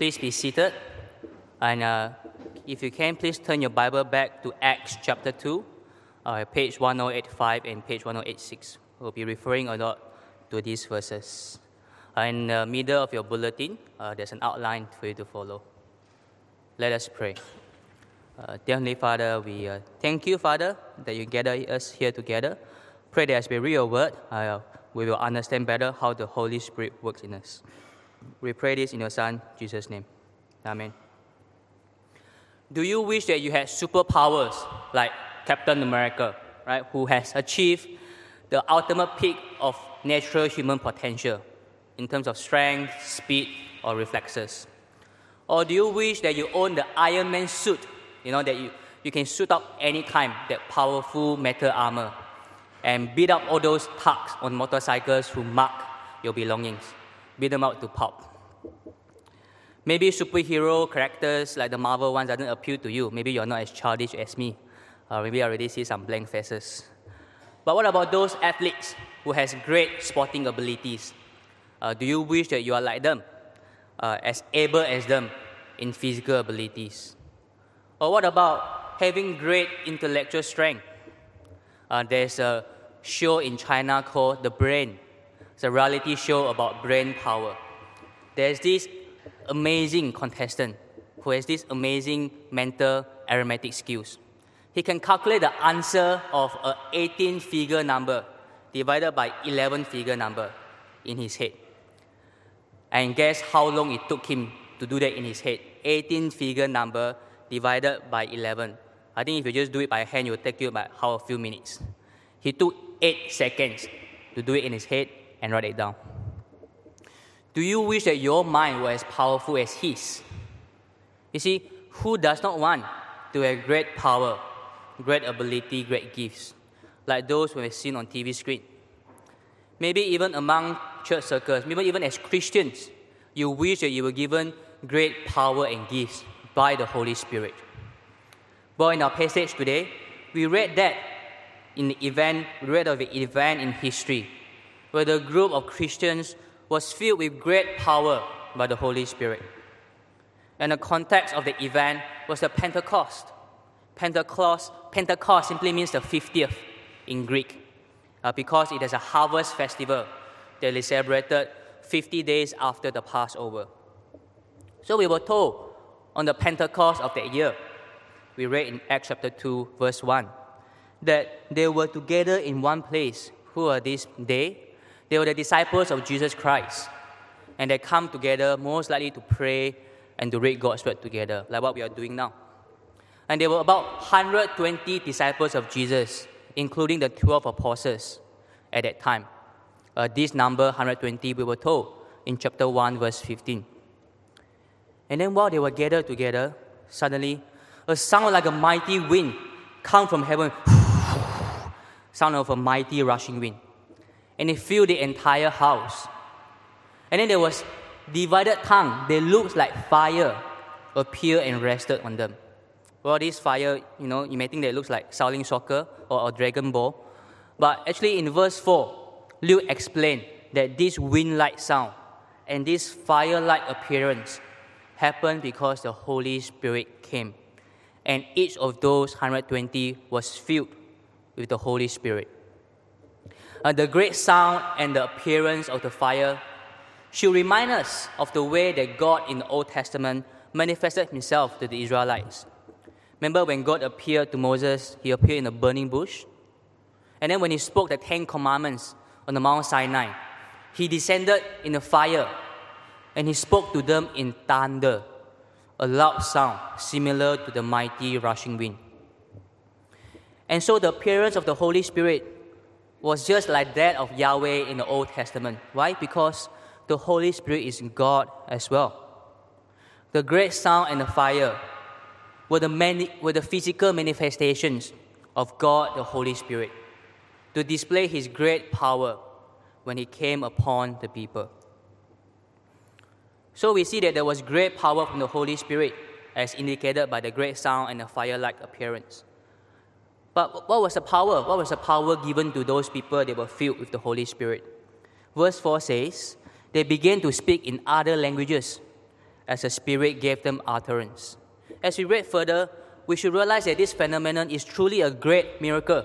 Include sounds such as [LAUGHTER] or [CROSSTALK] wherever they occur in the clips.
Please be seated. And uh, if you can, please turn your Bible back to Acts chapter 2, uh, page 1085 and page 1086. We'll be referring a lot to these verses. Uh, in the middle of your bulletin, uh, there's an outline for you to follow. Let us pray. Uh, dear Heavenly Father, we uh, thank you, Father, that you gather us here together. Pray that as we read your word, we will understand better how the Holy Spirit works in us. We pray this in your Son, Jesus' name. Amen. Do you wish that you had superpowers like Captain America, right, who has achieved the ultimate peak of natural human potential in terms of strength, speed, or reflexes? Or do you wish that you own the Iron Man suit, you know, that you, you can suit up any time, that powerful metal armor, and beat up all those thugs on motorcycles who mark your belongings? Beat them out to pulp. Maybe superhero characters like the Marvel ones doesn't appeal to you. Maybe you're not as childish as me. Uh, maybe I already see some blank faces. But what about those athletes who has great sporting abilities? Uh, do you wish that you are like them, uh, as able as them in physical abilities? Or what about having great intellectual strength? Uh, there's a show in China called The Brain it's a reality show about brain power. There's this amazing contestant who has this amazing mental arithmetic skills. He can calculate the answer of a 18 figure number divided by 11 figure number in his head. And guess how long it took him to do that in his head? 18 figure number divided by 11. I think if you just do it by hand, it will take you about how a few minutes. He took 8 seconds to do it in his head and write it down. Do you wish that your mind were as powerful as his? You see, who does not want to have great power, great ability, great gifts, like those we have seen on TV screen? Maybe even among church circles, maybe even as Christians, you wish that you were given great power and gifts by the Holy Spirit. But in our passage today, we read that in the event, we read of the event in history where the group of Christians was filled with great power by the Holy Spirit. And the context of the event was the Pentecost. Pentecost, Pentecost simply means the 50th in Greek, uh, because it is a harvest festival that is celebrated 50 days after the Passover. So we were told on the Pentecost of that year, we read in Acts chapter 2, verse 1, that they were together in one place. Who are these they? They were the disciples of Jesus Christ. And they come together most likely to pray and to read God's word together, like what we are doing now. And there were about 120 disciples of Jesus, including the 12 apostles at that time. Uh, this number, 120, we were told in chapter 1, verse 15. And then while they were gathered together, suddenly a sound like a mighty wind come from heaven, [SIGHS] sound of a mighty rushing wind and it filled the entire house. And then there was divided tongue. They looked like fire appeared and rested on them. Well, this fire, you know, you may think that it looks like Shaolin Soccer or a Dragon Ball. But actually, in verse 4, Luke explained that this wind like sound and this fire like appearance happened because the Holy Spirit came. And each of those 120 was filled with the Holy Spirit uh, the great sound and the appearance of the fire should remind us of the way that God in the Old Testament manifested himself to the Israelites. Remember when God appeared to Moses, he appeared in a burning bush? And then when he spoke the Ten Commandments on the Mount Sinai, he descended in a fire and he spoke to them in thunder, a loud sound similar to the mighty rushing wind. And so the appearance of the Holy Spirit was just like that of Yahweh in the Old Testament. Why? Because the Holy Spirit is God as well. The great sound and the fire were the, were the physical manifestations of God, the Holy Spirit, to display His great power when He came upon the people. So we see that there was great power from the Holy Spirit, as indicated by the great sound and the fire like appearance. But what was the power? What was the power given to those people that were filled with the Holy Spirit? Verse 4 says, They began to speak in other languages as the Spirit gave them utterance. As we read further, we should realize that this phenomenon is truly a great miracle.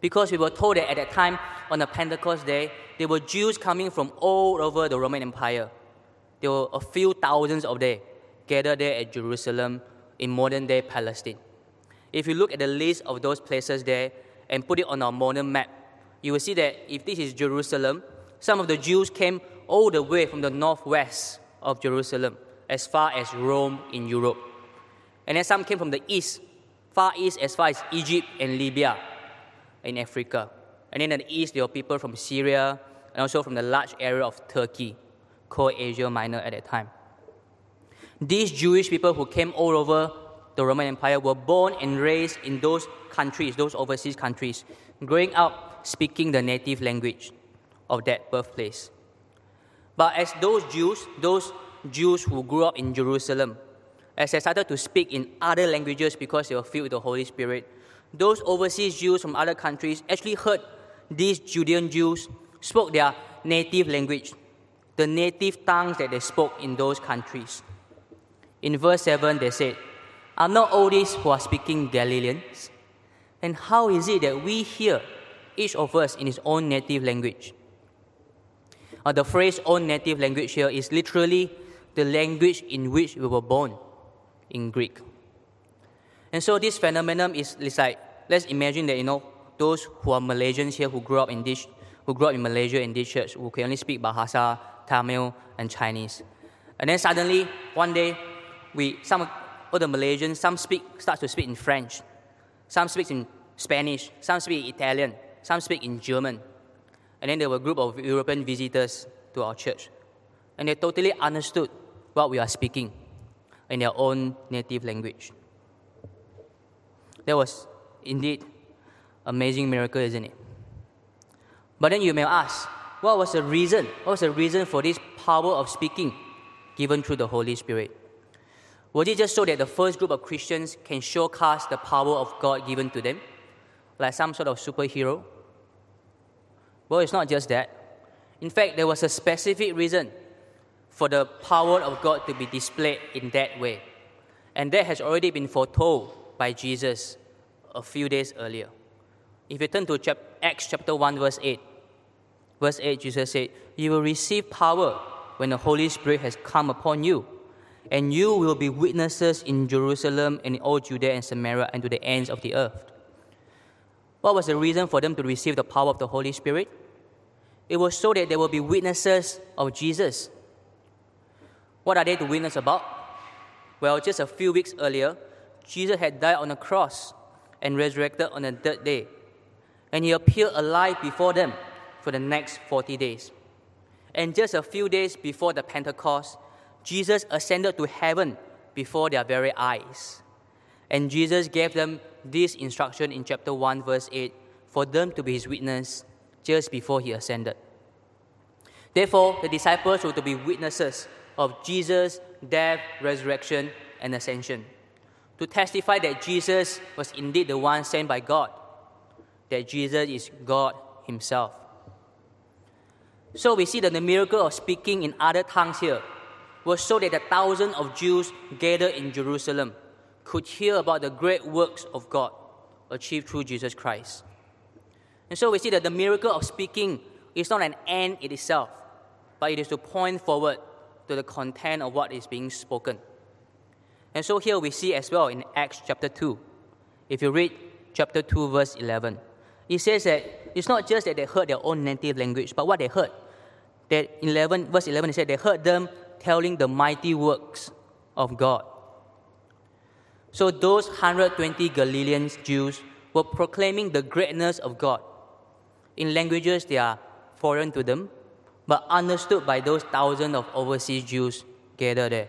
Because we were told that at that time, on the Pentecost day, there were Jews coming from all over the Roman Empire. There were a few thousands of them gathered there at Jerusalem in modern day Palestine. If you look at the list of those places there and put it on our modern map, you will see that if this is Jerusalem, some of the Jews came all the way from the northwest of Jerusalem as far as Rome in Europe. And then some came from the east, far east as far as Egypt and Libya in Africa. And then in the east, there were people from Syria and also from the large area of Turkey, called Asia Minor at that time. These Jewish people who came all over the Roman Empire were born and raised in those countries, those overseas countries, growing up speaking the native language of that birthplace. But as those Jews, those Jews who grew up in Jerusalem, as they started to speak in other languages because they were filled with the Holy Spirit, those overseas Jews from other countries actually heard these Judean Jews spoke their native language, the native tongues that they spoke in those countries. In verse 7, they said, Are not all these who are speaking Galileans? And how is it that we hear each of us in his own native language? Uh, the phrase own native language here is literally the language in which we were born in Greek. And so this phenomenon is, is like, let's imagine that, you know, those who are Malaysians here who grew up in this, who grew up in Malaysia in this church, who can only speak Bahasa, Tamil, and Chinese. And then suddenly, one day, we, some of the Malaysians, some speak, start to speak in French, some speak in Spanish, some speak Italian, some speak in German. And then there were a group of European visitors to our church. And they totally understood what we are speaking in their own native language. That was indeed amazing miracle, isn't it? But then you may ask, what was the reason? What was the reason for this power of speaking given through the Holy Spirit? Was it just so that the first group of Christians can showcase the power of God given to them, like some sort of superhero? Well, it's not just that. In fact, there was a specific reason for the power of God to be displayed in that way. And that has already been foretold by Jesus a few days earlier. If you turn to chap- Acts chapter 1, verse 8, verse 8, Jesus said, You will receive power when the Holy Spirit has come upon you, and you will be witnesses in Jerusalem and in all Judea and Samaria and to the ends of the earth. What was the reason for them to receive the power of the Holy Spirit? It was so that they will be witnesses of Jesus. What are they to witness about? Well, just a few weeks earlier, Jesus had died on a cross and resurrected on the third day. And he appeared alive before them for the next 40 days. And just a few days before the Pentecost, Jesus ascended to heaven before their very eyes. And Jesus gave them this instruction in chapter 1, verse 8 for them to be his witness just before he ascended. Therefore, the disciples were to be witnesses of Jesus' death, resurrection, and ascension to testify that Jesus was indeed the one sent by God, that Jesus is God Himself. So we see that the miracle of speaking in other tongues here was so that the thousands of Jews gathered in Jerusalem could hear about the great works of God achieved through Jesus Christ. And so we see that the miracle of speaking is not an end in itself, but it is to point forward to the content of what is being spoken. And so here we see as well in Acts chapter 2. If you read chapter 2, verse 11, it says that it's not just that they heard their own native language, but what they heard. That 11, verse 11, it said they heard them telling the mighty works of God. So those 120 Galilean Jews were proclaiming the greatness of God in languages that are foreign to them, but understood by those thousands of overseas Jews gathered there.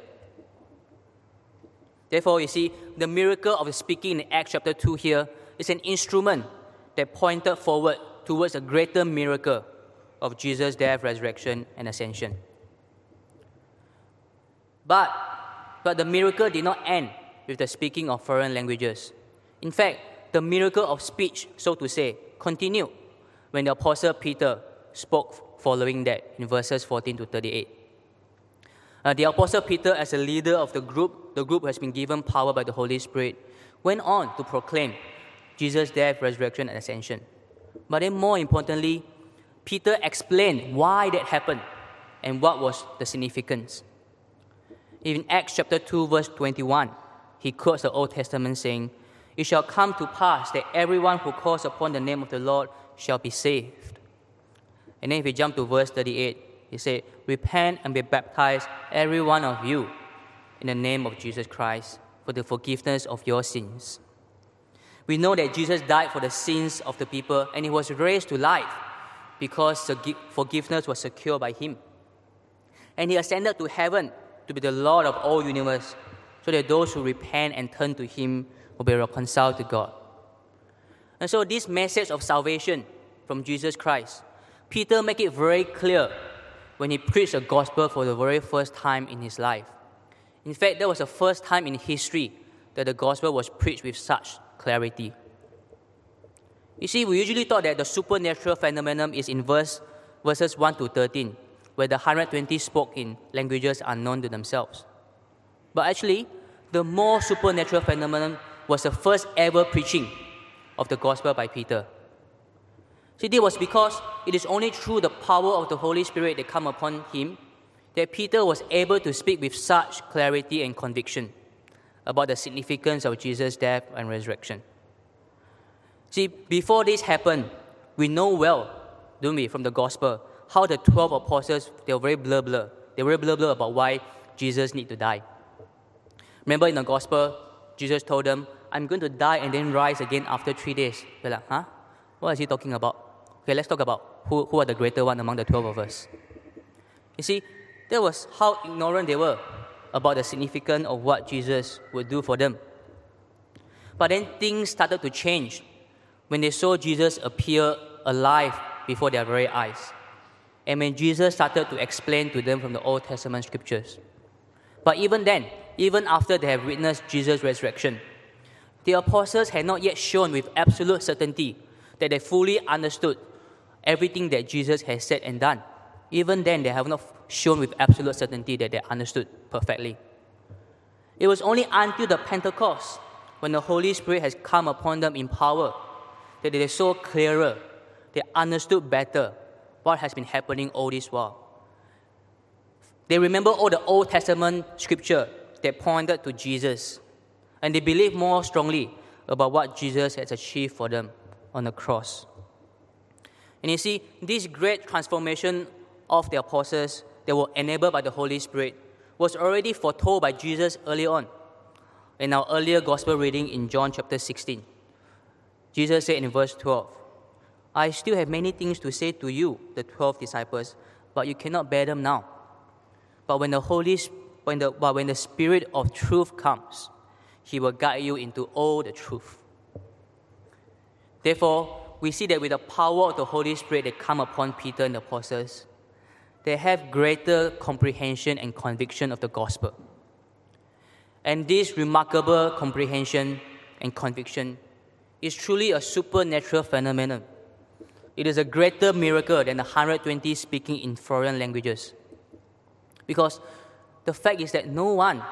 Therefore, you see, the miracle of speaking in Acts chapter 2 here is an instrument that pointed forward towards a greater miracle of Jesus' death, resurrection, and ascension. But, but the miracle did not end with the speaking of foreign languages. In fact, the miracle of speech, so to say, continued when the Apostle Peter spoke following that in verses 14 to 38. Uh, the Apostle Peter, as a leader of the group, the group has been given power by the Holy Spirit, went on to proclaim Jesus' death, resurrection, and ascension. But then, more importantly, Peter explained why that happened and what was the significance. In Acts chapter 2, verse 21, he quotes the Old Testament saying, It shall come to pass that everyone who calls upon the name of the Lord shall be saved. And then if we jump to verse 38, he said, Repent and be baptized, every one of you, in the name of Jesus Christ, for the forgiveness of your sins. We know that Jesus died for the sins of the people and he was raised to life because forgiveness was secured by him. And he ascended to heaven to be the Lord of all universe, so that those who repent and turn to him will be reconciled to God. And so this message of salvation from Jesus Christ, Peter make it very clear when he preached the gospel for the very first time in his life. In fact, that was the first time in history that the gospel was preached with such clarity. You see, we usually thought that the supernatural phenomenon is in verse, verses 1 to 13, where the 120 spoke in languages unknown to themselves. But actually, the more supernatural phenomenon was the first ever preaching of the gospel by Peter. See, this was because it is only through the power of the Holy Spirit that come upon him that Peter was able to speak with such clarity and conviction about the significance of Jesus' death and resurrection. See, before this happened, we know well, don't we, from the gospel, how the 12 apostles, they were very blur blur. They were very blur blur about why Jesus need to die. Remember in the gospel, Jesus told them, I'm going to die and then rise again after three days. They're like, huh? What is he talking about? Okay, let's talk about who, who are the greater one among the 12 of us. You see, that was how ignorant they were about the significance of what Jesus would do for them. But then things started to change when they saw Jesus appear alive before their very eyes. And when Jesus started to explain to them from the Old Testament scriptures. But even then, even after they have witnessed Jesus' resurrection, the apostles had not yet shown with absolute certainty that they fully understood everything that Jesus has said and done. Even then, they have not shown with absolute certainty that they understood perfectly. It was only until the Pentecost, when the Holy Spirit has come upon them in power, that they saw clearer, they understood better what has been happening all this while. They remember all the Old Testament scripture that pointed to Jesus, and they believe more strongly about what Jesus has achieved for them on the cross. And you see, this great transformation of the apostles that were enabled by the Holy Spirit was already foretold by Jesus early on in our earlier gospel reading in John chapter 16. Jesus said in verse 12, I still have many things to say to you, the 12 disciples, but you cannot bear them now. But when the Holy when the, but when the Spirit of truth comes, he will guide you into all the truth. Therefore, we see that with the power of the Holy Spirit that come upon Peter and the apostles, they have greater comprehension and conviction of the gospel. And this remarkable comprehension and conviction is truly a supernatural phenomenon it is a greater miracle than the 120 speaking in foreign languages. Because the fact is that no one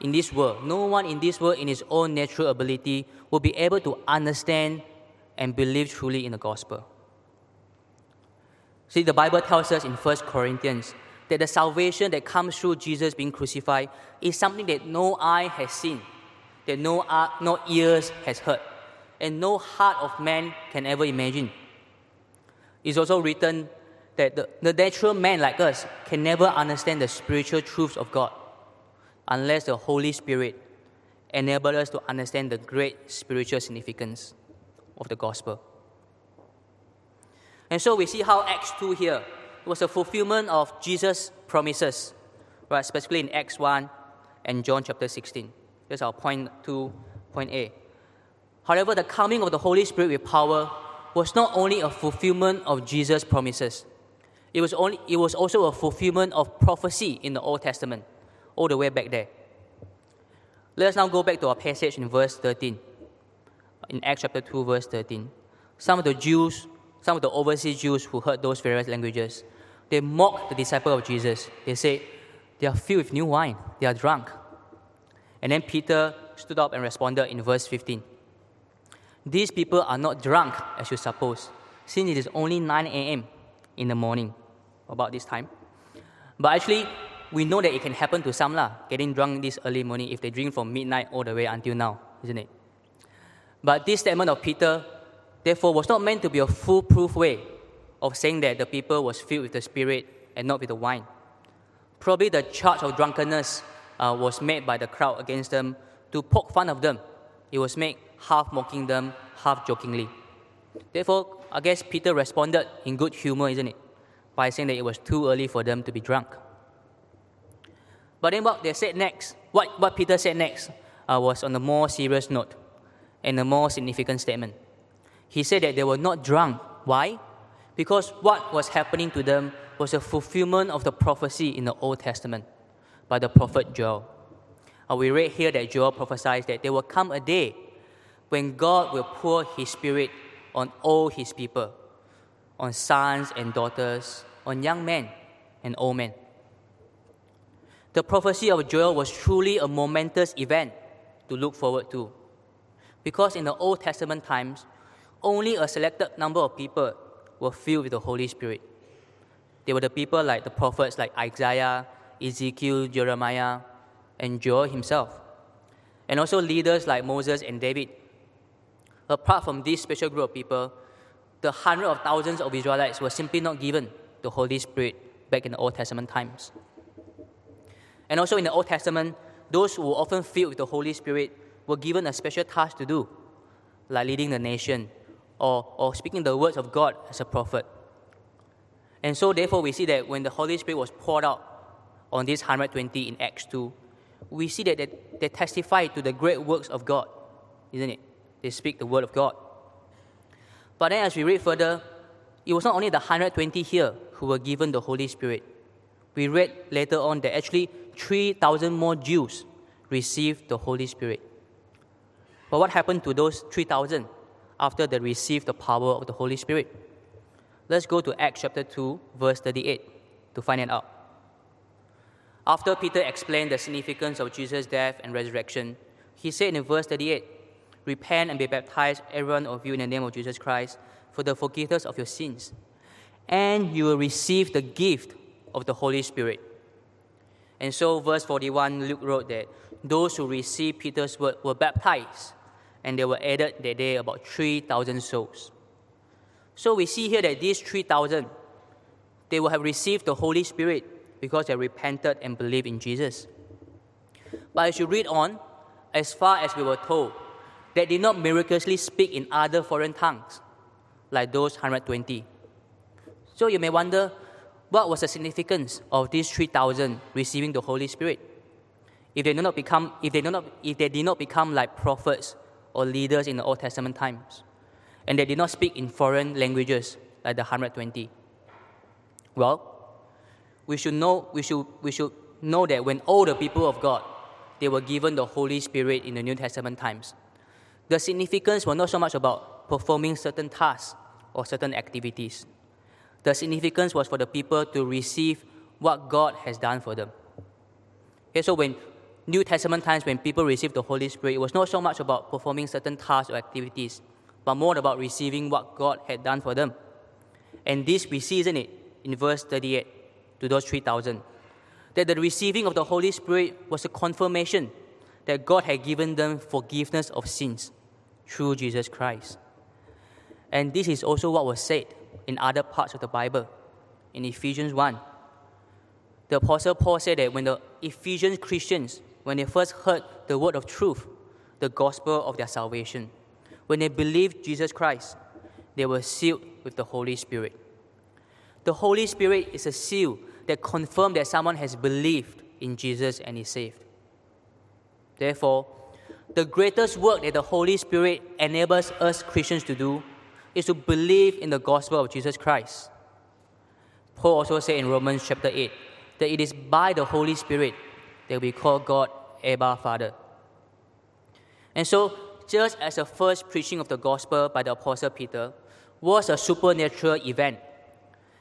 in this world, no one in this world in his own natural ability will be able to understand and believe truly in the gospel. See, the Bible tells us in 1 Corinthians that the salvation that comes through Jesus being crucified is something that no eye has seen, that no, eye, no ears has heard, and no heart of man can ever imagine. It's also written that the, the natural man like us can never understand the spiritual truths of God unless the Holy Spirit enables us to understand the great spiritual significance of the gospel. And so we see how Acts 2 here was a fulfillment of Jesus' promises, right? Especially in Acts 1 and John chapter 16. That's our point 2, point A. However, the coming of the Holy Spirit with power was not only a fulfillment of Jesus' promises, it was, only, it was also a fulfillment of prophecy in the Old Testament, all the way back there. Let us now go back to our passage in verse 13, in Acts chapter 2, verse 13. Some of the Jews, some of the overseas Jews who heard those various languages, they mocked the disciple of Jesus. They said, They are filled with new wine, they are drunk. And then Peter stood up and responded in verse 15 These people are not drunk, as you suppose, since it is only 9 a.m. in the morning, about this time. But actually, we know that it can happen to some, lah, getting drunk this early morning if they drink from midnight all the way until now, isn't it? But this statement of Peter, therefore, was not meant to be a foolproof way of saying that the people was filled with the Spirit and not with the wine. Probably the charge of drunkenness uh, was made by the crowd against them to poke fun of them. It was made half mocking them, half jokingly. Therefore, I guess Peter responded in good humor, isn't it? By saying that it was too early for them to be drunk. But then what they said next, what, what Peter said next, uh, was on a more serious note and a more significant statement. He said that they were not drunk. Why? Because what was happening to them was a fulfillment of the prophecy in the Old Testament by the prophet Joel. Uh, we read here that Joel prophesies that there will come a day when God will pour his spirit on all his people, on sons and daughters, on young men and old men. The prophecy of Joel was truly a momentous event to look forward to. Because in the Old Testament times, only a selected number of people were filled with the Holy Spirit. They were the people like the prophets like Isaiah, Ezekiel, Jeremiah, and Joel himself. And also leaders like Moses and David. Apart from this special group of people, the hundreds of thousands of Israelites were simply not given the Holy Spirit back in the Old Testament times. And also in the Old Testament, those who were often filled with the Holy Spirit were given a special task to do, like leading the nation or, or speaking the words of God as a prophet. And so, therefore, we see that when the Holy Spirit was poured out on these 120 in Acts 2, we see that they, they testify to the great works of God, isn't it? They speak the word of God. But then, as we read further, it was not only the 120 here who were given the Holy Spirit. We read later on that actually 3,000 more Jews received the Holy Spirit. But what happened to those 3,000 after they received the power of the Holy Spirit? Let's go to Acts chapter 2, verse 38 to find it out. After Peter explained the significance of Jesus' death and resurrection, he said in verse 38 Repent and be baptized, everyone of you, in the name of Jesus Christ, for the forgiveness of your sins. And you will receive the gift of the Holy Spirit. And so, verse 41, Luke wrote that those who received Peter's word were baptized, and they were added that day about 3,000 souls. So we see here that these 3,000, they will have received the Holy Spirit because they repented and believed in Jesus. But as you read on, as far as we were told, they did not miraculously speak in other foreign tongues like those 120. So you may wonder, what was the significance of these 3,000 receiving the Holy Spirit? If they, did not become, if, they did not, if they did not become like prophets or leaders in the Old Testament times, and they did not speak in foreign languages like the 120. Well, we should know, we should, we should know that when all the people of God, they were given the Holy Spirit in the New Testament times, the significance was not so much about performing certain tasks or certain activities the significance was for the people to receive what God has done for them. Okay, so when New Testament times, when people received the Holy Spirit, it was not so much about performing certain tasks or activities, but more about receiving what God had done for them. And this we see, isn't it, in verse 38 to those 3,000, that the receiving of the Holy Spirit was a confirmation that God had given them forgiveness of sins through Jesus Christ. And this is also what was said in other parts of the Bible. In Ephesians 1, the Apostle Paul said that when the Ephesian Christians, when they first heard the word of truth, the gospel of their salvation, when they believed Jesus Christ, they were sealed with the Holy Spirit. The Holy Spirit is a seal that confirms that someone has believed in Jesus and is saved. Therefore, the greatest work that the Holy Spirit enables us Christians to do is to believe in the gospel of Jesus Christ. Paul also said in Romans chapter 8 that it is by the Holy Spirit that we call God Abba Father. And so, just as the first preaching of the gospel by the Apostle Peter was a supernatural event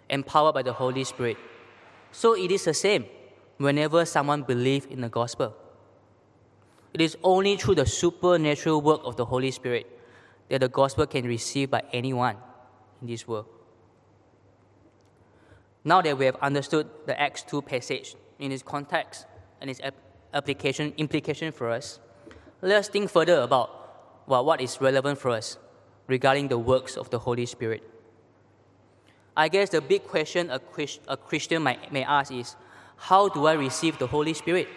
empowered by the Holy Spirit, so it is the same whenever someone believes in the gospel. It is only through the supernatural work of the Holy Spirit that the gospel can be received by anyone in this world. Now that we have understood the Acts 2 passage in its context and its application implication for us, let us think further about well, what is relevant for us regarding the works of the Holy Spirit. I guess the big question a, Christian may ask is how do I receive the Holy Spirit?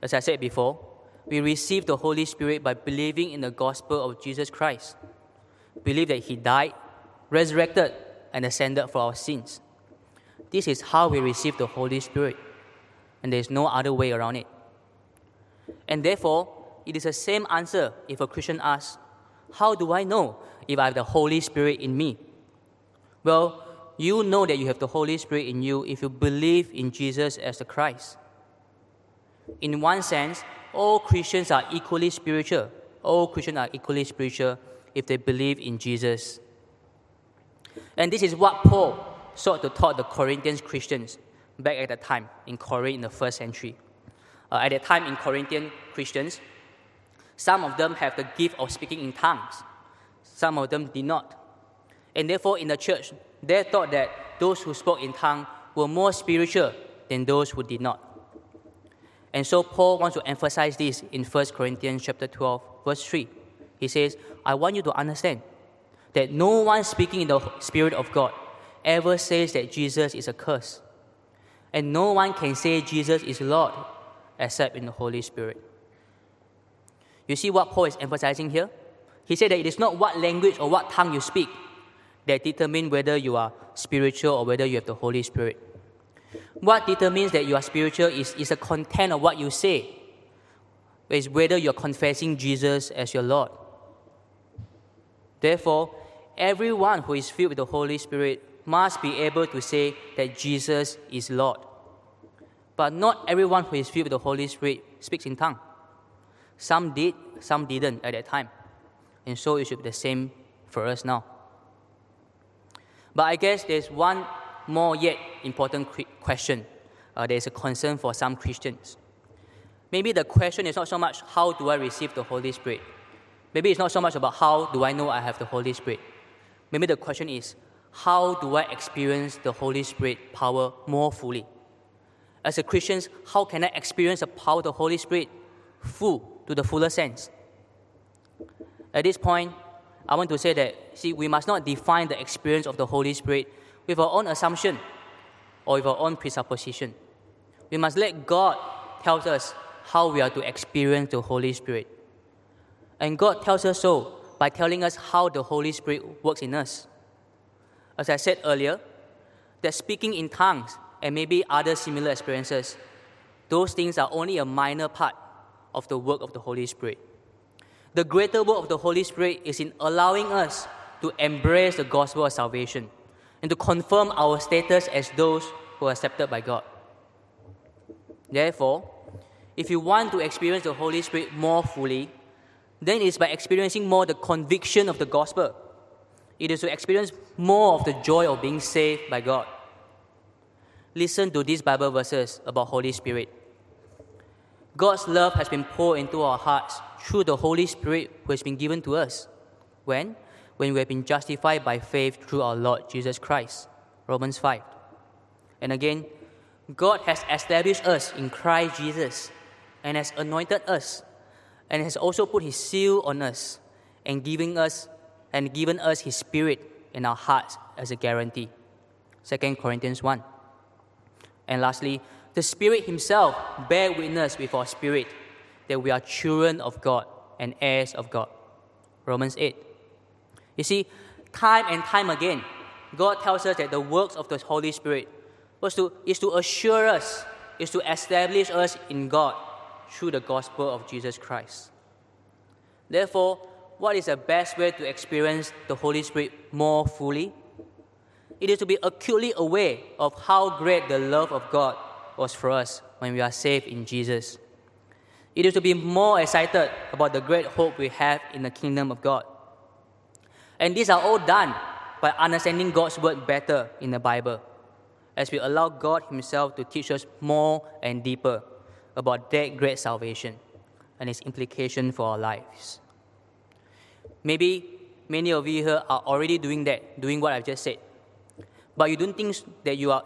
As I said before, we receive the Holy Spirit by believing in the gospel of Jesus Christ. Believe that He died, resurrected, and ascended for our sins. This is how we receive the Holy Spirit, and there is no other way around it. And therefore, it is the same answer if a Christian asks, How do I know if I have the Holy Spirit in me? Well, you know that you have the Holy Spirit in you if you believe in Jesus as the Christ. In one sense, all Christians are equally spiritual. All Christians are equally spiritual if they believe in Jesus. And this is what Paul sought to taught the Corinthian Christians back at the time in Corinth in the first century. Uh, at that time in Corinthian Christians, some of them have the gift of speaking in tongues, some of them did not. And therefore, in the church, they thought that those who spoke in tongues were more spiritual than those who did not. And so Paul wants to emphasize this in 1 Corinthians chapter 12, verse 3. He says, I want you to understand that no one speaking in the Spirit of God ever says that Jesus is a curse. And no one can say Jesus is Lord except in the Holy Spirit. You see what Paul is emphasizing here? He said that it is not what language or what tongue you speak that determine whether you are spiritual or whether you have the Holy Spirit. What determines that you are spiritual is, is the content of what you say. It's whether you're confessing Jesus as your Lord. Therefore, everyone who is filled with the Holy Spirit must be able to say that Jesus is Lord. But not everyone who is filled with the Holy Spirit speaks in tongue. Some did, some didn't at that time. And so it should be the same for us now. But I guess there's one more yet important question. Uh, there's a concern for some Christians. Maybe the question is not so much how do I receive the Holy Spirit. Maybe it's not so much about how do I know I have the Holy Spirit. Maybe the question is how do I experience the Holy Spirit power more fully? As a Christian, how can I experience the power of the Holy Spirit full to the fuller sense? At this point, I want to say that, see, we must not define the experience of the Holy Spirit with our own assumption or with our own presupposition. We must let God tell us how we are to experience the Holy Spirit. And God tells us so by telling us how the Holy Spirit works in us. As I said earlier, that speaking in tongues and maybe other similar experiences, those things are only a minor part of the work of the Holy Spirit. The greater work of the Holy Spirit is in allowing us to embrace the gospel of salvation and to confirm our status as those who are accepted by God. Therefore, if you want to experience the Holy Spirit more fully, then it's by experiencing more the conviction of the gospel. It is to experience more of the joy of being saved by God. Listen to these Bible verses about Holy Spirit. God's love has been poured into our hearts through the Holy Spirit who has been given to us. When? When we have been justified by faith through our Lord Jesus Christ. Romans 5. And again, God has established us in Christ Jesus and has anointed us and has also put his seal on us and giving us and given us his spirit in our hearts as a guarantee. 2 Corinthians 1. And lastly, the Spirit Himself bear witness with our spirit that we are children of God and heirs of God. Romans 8. You see, time and time again, God tells us that the works of the Holy Spirit was to, is to assure us, is to establish us in God through the gospel of Jesus Christ. Therefore, what is the best way to experience the Holy Spirit more fully? It is to be acutely aware of how great the love of God was for us when we are saved in Jesus. It is to be more excited about the great hope we have in the kingdom of God. And these are all done by understanding God's word better in the Bible. as we allow God Himself to teach us more and deeper about that great salvation and its implication for our lives. Maybe many of you here are already doing that, doing what I've just said. But you don't think that you are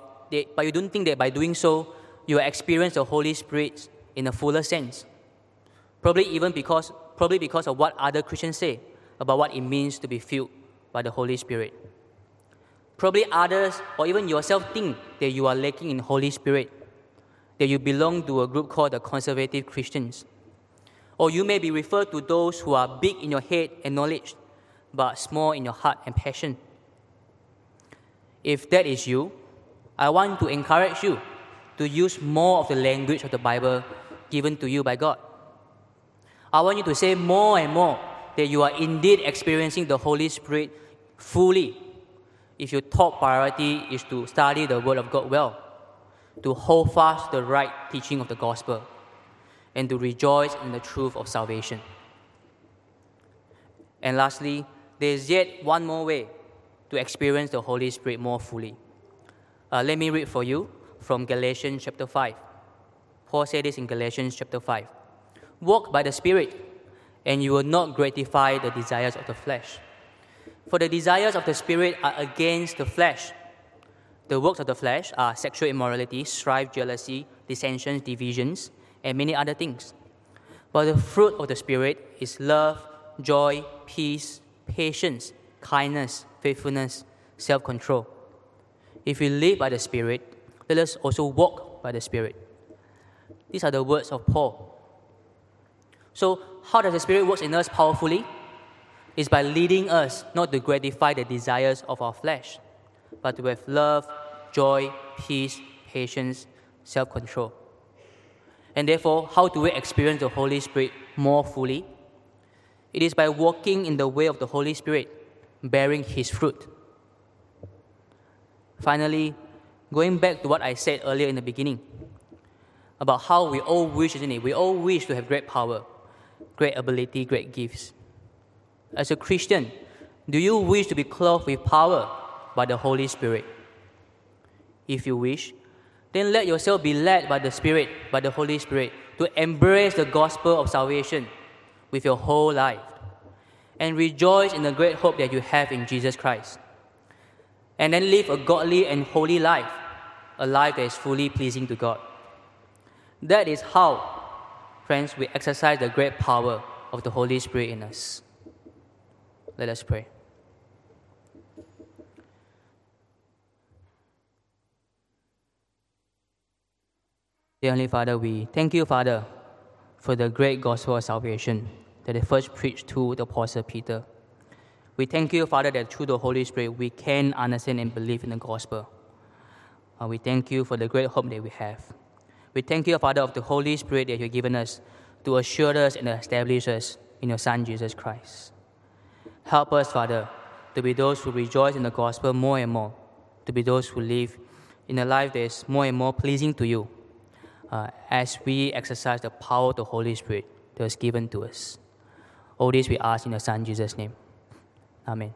but you don't think that by doing so you will experience the Holy Spirit in a fuller sense. Probably even because probably because of what other Christians say about what it means to be filled by the Holy Spirit. Probably others or even yourself think that you are lacking in Holy Spirit, that you belong to a group called the conservative Christians. Or you may be referred to those who are big in your head and knowledge, but small in your heart and passion. If that is you, I want to encourage you to use more of the language of the Bible given to you by God. I want you to say more and more that you are indeed experiencing the Holy Spirit fully if your top priority is to study the Word of God well, to hold fast the right teaching of the gospel, and to rejoice in the truth of salvation. And lastly, there is yet one more way to experience the Holy Spirit more fully. Uh, let me read for you from Galatians chapter 5. Paul said this in Galatians chapter 5. Walk by the Spirit, and you will not gratify the desires of the flesh. For the desires of the Spirit are against the flesh. The works of the flesh are sexual immorality, strife, jealousy, dissensions, divisions, and many other things. But the fruit of the Spirit is love, joy, peace, patience, kindness, faithfulness, self control. If we live by the Spirit, let us also walk by the Spirit. These are the words of Paul. So, how does the Spirit work in us powerfully? Is by leading us not to gratify the desires of our flesh, but with love, joy, peace, patience, self control. And therefore, how do we experience the Holy Spirit more fully? It is by walking in the way of the Holy Spirit, bearing His fruit. Finally, going back to what I said earlier in the beginning about how we all wish, isn't it? We all wish to have great power, great ability, great gifts. As a Christian, do you wish to be clothed with power by the Holy Spirit? If you wish, then let yourself be led by the Spirit, by the Holy Spirit, to embrace the gospel of salvation with your whole life and rejoice in the great hope that you have in Jesus Christ and then live a godly and holy life, a life that is fully pleasing to God. That is how, friends, we exercise the great power of the Holy Spirit in us. Let us pray. Dear Heavenly Father, we thank you, Father, for the great gospel of salvation that they first preached to the Apostle Peter. We thank you, Father, that through the Holy Spirit we can understand and believe in the gospel. Uh, we thank you for the great hope that we have. We thank you, Father, of the Holy Spirit that you've given us to assure us and establish us in your Son, Jesus Christ. Help us, Father, to be those who rejoice in the gospel more and more, to be those who live in a life that is more and more pleasing to you uh, as we exercise the power of the Holy Spirit that is given to us. All this we ask in the Son, Jesus' name. Amen.